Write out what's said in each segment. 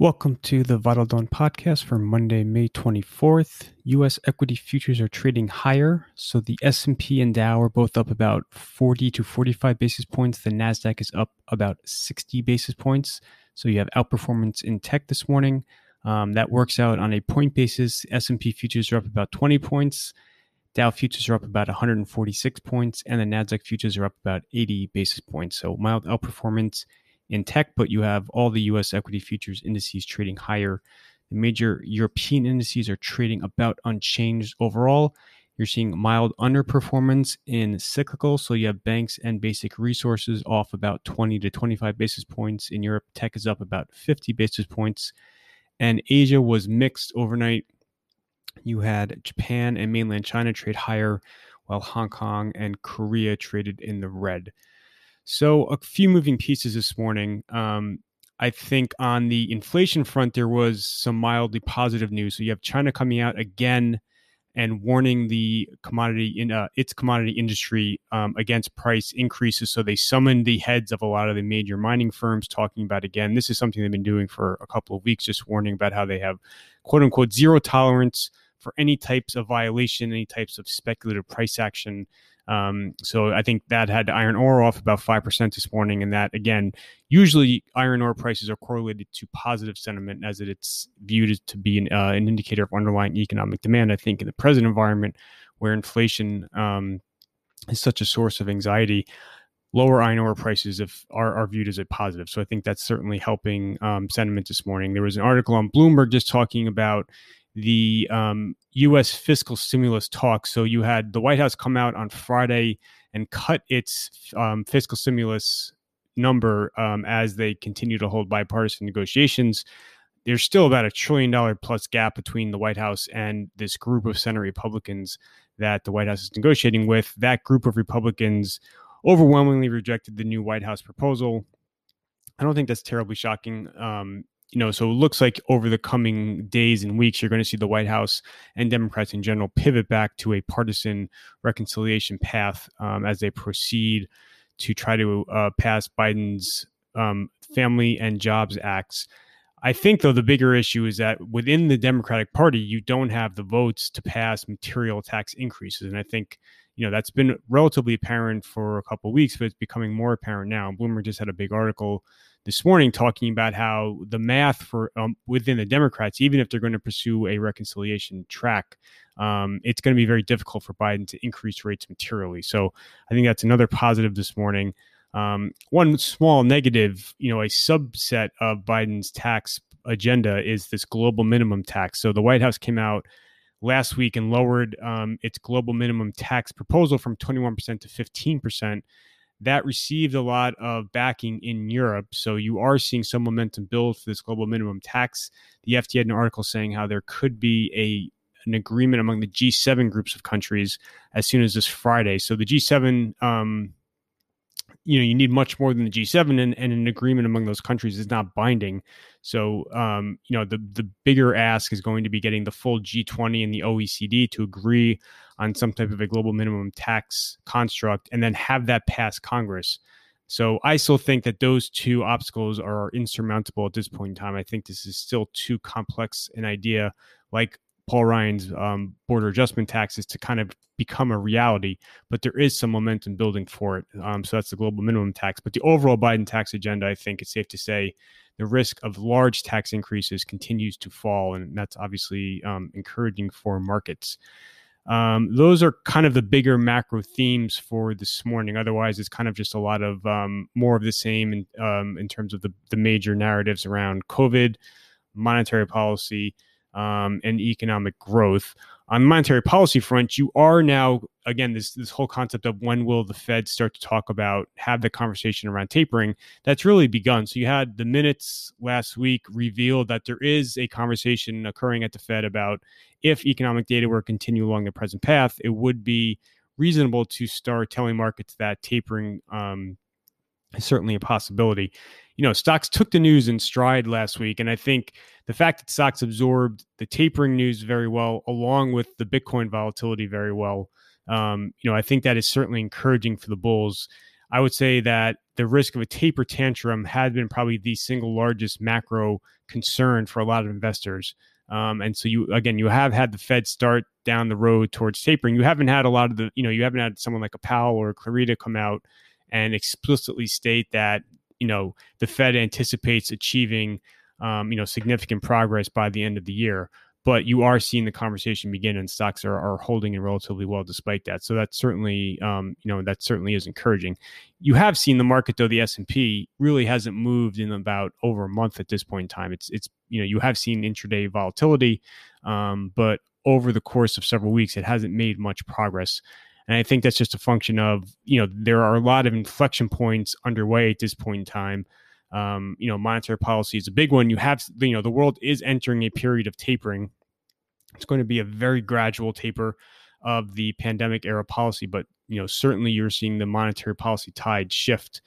Welcome to the Vital Dawn podcast for Monday, May 24th. US equity futures are trading higher, so the S&P and Dow are both up about 40 to 45 basis points. The Nasdaq is up about 60 basis points. So you have outperformance in tech this morning. Um, that works out on a point basis. S&P futures are up about 20 points. Dow futures are up about 146 points, and the Nasdaq futures are up about 80 basis points. So mild outperformance in tech, but you have all the US equity futures indices trading higher. The major European indices are trading about unchanged overall. You're seeing mild underperformance in cyclical. So you have banks and basic resources off about 20 to 25 basis points. In Europe, tech is up about 50 basis points. And Asia was mixed overnight. You had Japan and mainland China trade higher, while Hong Kong and Korea traded in the red. So, a few moving pieces this morning. Um, I think on the inflation front, there was some mildly positive news. So, you have China coming out again and warning the commodity in uh, its commodity industry um, against price increases. So they summoned the heads of a lot of the major mining firms, talking about again. This is something they've been doing for a couple of weeks, just warning about how they have quote unquote zero tolerance for any types of violation, any types of speculative price action. Um, so I think that had iron ore off about 5% this morning. And that, again, usually iron ore prices are correlated to positive sentiment as it's viewed to be an, uh, an indicator of underlying economic demand. I think in the present environment where inflation um, is such a source of anxiety, lower iron ore prices if, are, are viewed as a positive. So I think that's certainly helping um, sentiment this morning. There was an article on Bloomberg just talking about the um, U.S. fiscal stimulus talks. So you had the White House come out on Friday and cut its um, fiscal stimulus number um, as they continue to hold bipartisan negotiations. There's still about a trillion dollar plus gap between the White House and this group of Senate Republicans that the White House is negotiating with. That group of Republicans overwhelmingly rejected the new White House proposal. I don't think that's terribly shocking. Um, you know, so it looks like over the coming days and weeks, you're going to see the White House and Democrats in general pivot back to a partisan reconciliation path um, as they proceed to try to uh, pass Biden's um, Family and Jobs Acts. I think, though, the bigger issue is that within the Democratic Party, you don't have the votes to pass material tax increases. And I think, you know, that's been relatively apparent for a couple weeks, but it's becoming more apparent now. Bloomberg just had a big article this morning talking about how the math for um, within the Democrats, even if they're going to pursue a reconciliation track, um, it's going to be very difficult for Biden to increase rates materially. So I think that's another positive this morning. Um, one small negative, you know, a subset of Biden's tax agenda is this global minimum tax. So the White House came out last week and lowered um, its global minimum tax proposal from 21% to 15% that received a lot of backing in Europe. So you are seeing some momentum build for this global minimum tax. The FT had an article saying how there could be a an agreement among the G7 groups of countries as soon as this Friday. So the G7 um, you know you need much more than the G7 and, and an agreement among those countries is not binding. So um, you know the the bigger ask is going to be getting the full G20 and the OECD to agree on some type of a global minimum tax construct and then have that pass Congress. So I still think that those two obstacles are insurmountable at this point in time. I think this is still too complex an idea like Paul Ryan's um, border adjustment taxes to kind of become a reality, but there is some momentum building for it. Um, so that's the global minimum tax. But the overall Biden tax agenda, I think it's safe to say the risk of large tax increases continues to fall. And that's obviously um, encouraging for markets. Um, those are kind of the bigger macro themes for this morning. Otherwise, it's kind of just a lot of um, more of the same in, um, in terms of the, the major narratives around COVID, monetary policy, um, and economic growth. On the monetary policy front, you are now again this this whole concept of when will the Fed start to talk about have the conversation around tapering that's really begun. So you had the minutes last week revealed that there is a conversation occurring at the Fed about if economic data were to continue along the present path, it would be reasonable to start telling markets that tapering um, is certainly a possibility. You know, stocks took the news in stride last week, and I think the fact that stocks absorbed the tapering news very well, along with the Bitcoin volatility very well, um, you know, I think that is certainly encouraging for the bulls. I would say that the risk of a taper tantrum had been probably the single largest macro concern for a lot of investors. Um, and so you again, you have had the Fed start down the road towards tapering. You haven't had a lot of the, you know, you haven't had someone like a Powell or a Clarida come out and explicitly state that you know the Fed anticipates achieving um, you know significant progress by the end of the year. But you are seeing the conversation begin, and stocks are, are holding in relatively well despite that. So that certainly, um, you know, that certainly is encouraging. You have seen the market, though the S and P really hasn't moved in about over a month at this point in time. It's it's you know you have seen intraday volatility, um, but over the course of several weeks, it hasn't made much progress. And I think that's just a function of, you know, there are a lot of inflection points underway at this point in time. Um, you know, monetary policy is a big one. You have, you know, the world is entering a period of tapering. It's going to be a very gradual taper of the pandemic era policy, but, you know, certainly you're seeing the monetary policy tide shift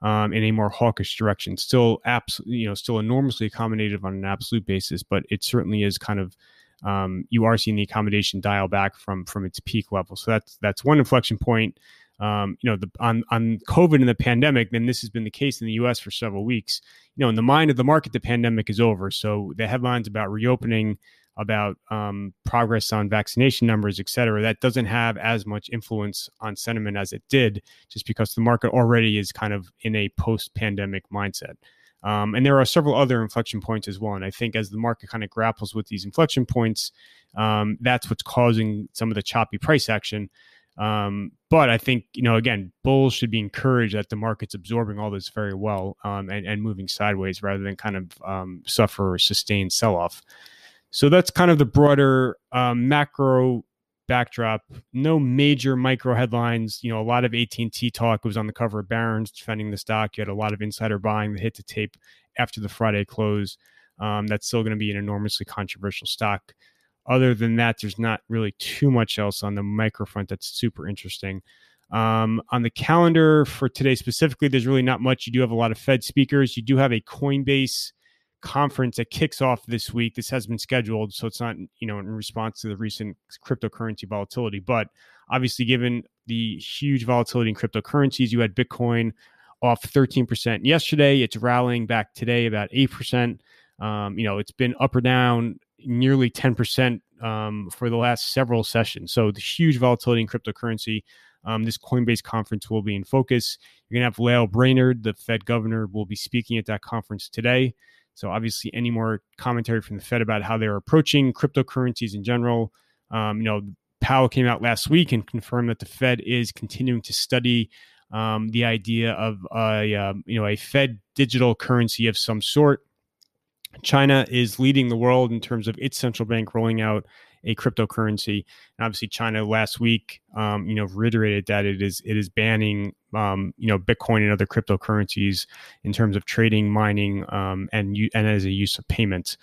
um, in a more hawkish direction. Still, abs- you know, still enormously accommodative on an absolute basis, but it certainly is kind of um, you are seeing the accommodation dial back from from its peak level. So that's that's one inflection point. Um, you know, the, on on COVID and the pandemic, then this has been the case in the U.S. for several weeks. You know, in the mind of the market, the pandemic is over. So the headlines about reopening, about um, progress on vaccination numbers, et cetera, that doesn't have as much influence on sentiment as it did, just because the market already is kind of in a post-pandemic mindset. Um, and there are several other inflection points as well. And I think as the market kind of grapples with these inflection points, um, that's what's causing some of the choppy price action. Um, but I think, you know, again, bulls should be encouraged that the market's absorbing all this very well um, and, and, moving sideways rather than kind of um, suffer a sustained sell off. So that's kind of the broader um, macro backdrop. No major micro headlines. You know, a lot of AT&T talk was on the cover of Barron's defending the stock. You had a lot of insider buying that hit the tape after the Friday close. Um, that's still going to be an enormously controversial stock. Other than that, there's not really too much else on the micro front that's super interesting. Um, on the calendar for today specifically, there's really not much. You do have a lot of Fed speakers. You do have a Coinbase conference that kicks off this week. This has been scheduled, so it's not you know in response to the recent cryptocurrency volatility. But obviously, given the huge volatility in cryptocurrencies, you had Bitcoin off 13% yesterday. It's rallying back today about 8%. Um, you know, it's been up or down nearly 10% um, for the last several sessions. So the huge volatility in cryptocurrency. Um, this Coinbase conference will be in focus. You're going to have Lael Brainerd, the Fed governor, will be speaking at that conference today. So obviously, any more commentary from the Fed about how they're approaching cryptocurrencies in general. Um, you know, Powell came out last week and confirmed that the Fed is continuing to study um, the idea of a um, you know a Fed digital currency of some sort. China is leading the world in terms of its central bank rolling out a cryptocurrency. And obviously, China last week, um, you know, reiterated that it is it is banning, um, you know, Bitcoin and other cryptocurrencies in terms of trading, mining, um, and and as a use of payments.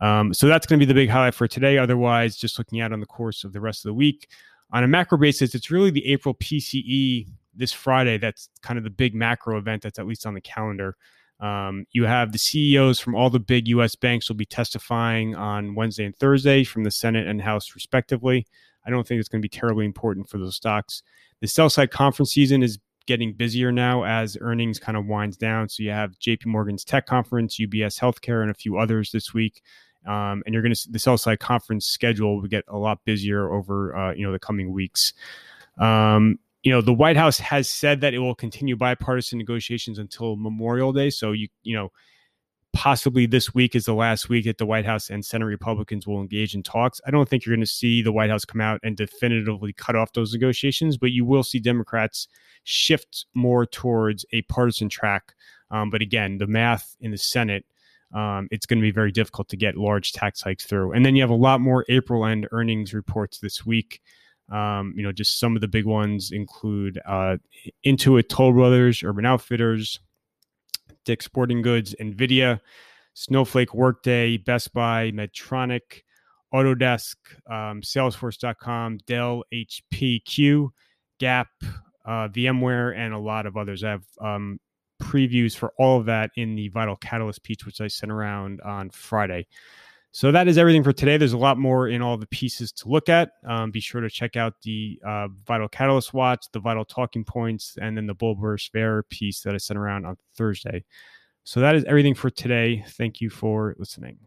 Um, so that's going to be the big highlight for today. Otherwise, just looking at on the course of the rest of the week, on a macro basis, it's really the April PCE this Friday. That's kind of the big macro event that's at least on the calendar. Um, you have the CEOs from all the big U.S. banks will be testifying on Wednesday and Thursday from the Senate and House, respectively. I don't think it's going to be terribly important for those stocks. The sell side conference season is getting busier now as earnings kind of winds down. So you have JP Morgan's tech conference, UBS healthcare, and a few others this week. Um, and you're going to see the sell side conference schedule will get a lot busier over uh, you know the coming weeks. Um, you know, the White House has said that it will continue bipartisan negotiations until Memorial Day. So you you know, possibly this week is the last week that the White House and Senate Republicans will engage in talks. I don't think you're going to see the White House come out and definitively cut off those negotiations, but you will see Democrats shift more towards a partisan track. Um, but again, the math in the Senate um, it's going to be very difficult to get large tax hikes through. And then you have a lot more April end earnings reports this week. Um, you know, just some of the big ones include uh, Intuit, Toll Brothers, Urban Outfitters, Dick's Sporting Goods, Nvidia, Snowflake, Workday, Best Buy, Medtronic, Autodesk, um, Salesforce.com, Dell, HP, Q, Gap, uh, VMware, and a lot of others. I have um, previews for all of that in the Vital Catalyst piece, which I sent around on Friday. So that is everything for today. There's a lot more in all the pieces to look at. Um, be sure to check out the uh, Vital Catalyst Watch, the Vital Talking Points, and then the Bullverse Fair piece that I sent around on Thursday. So that is everything for today. Thank you for listening.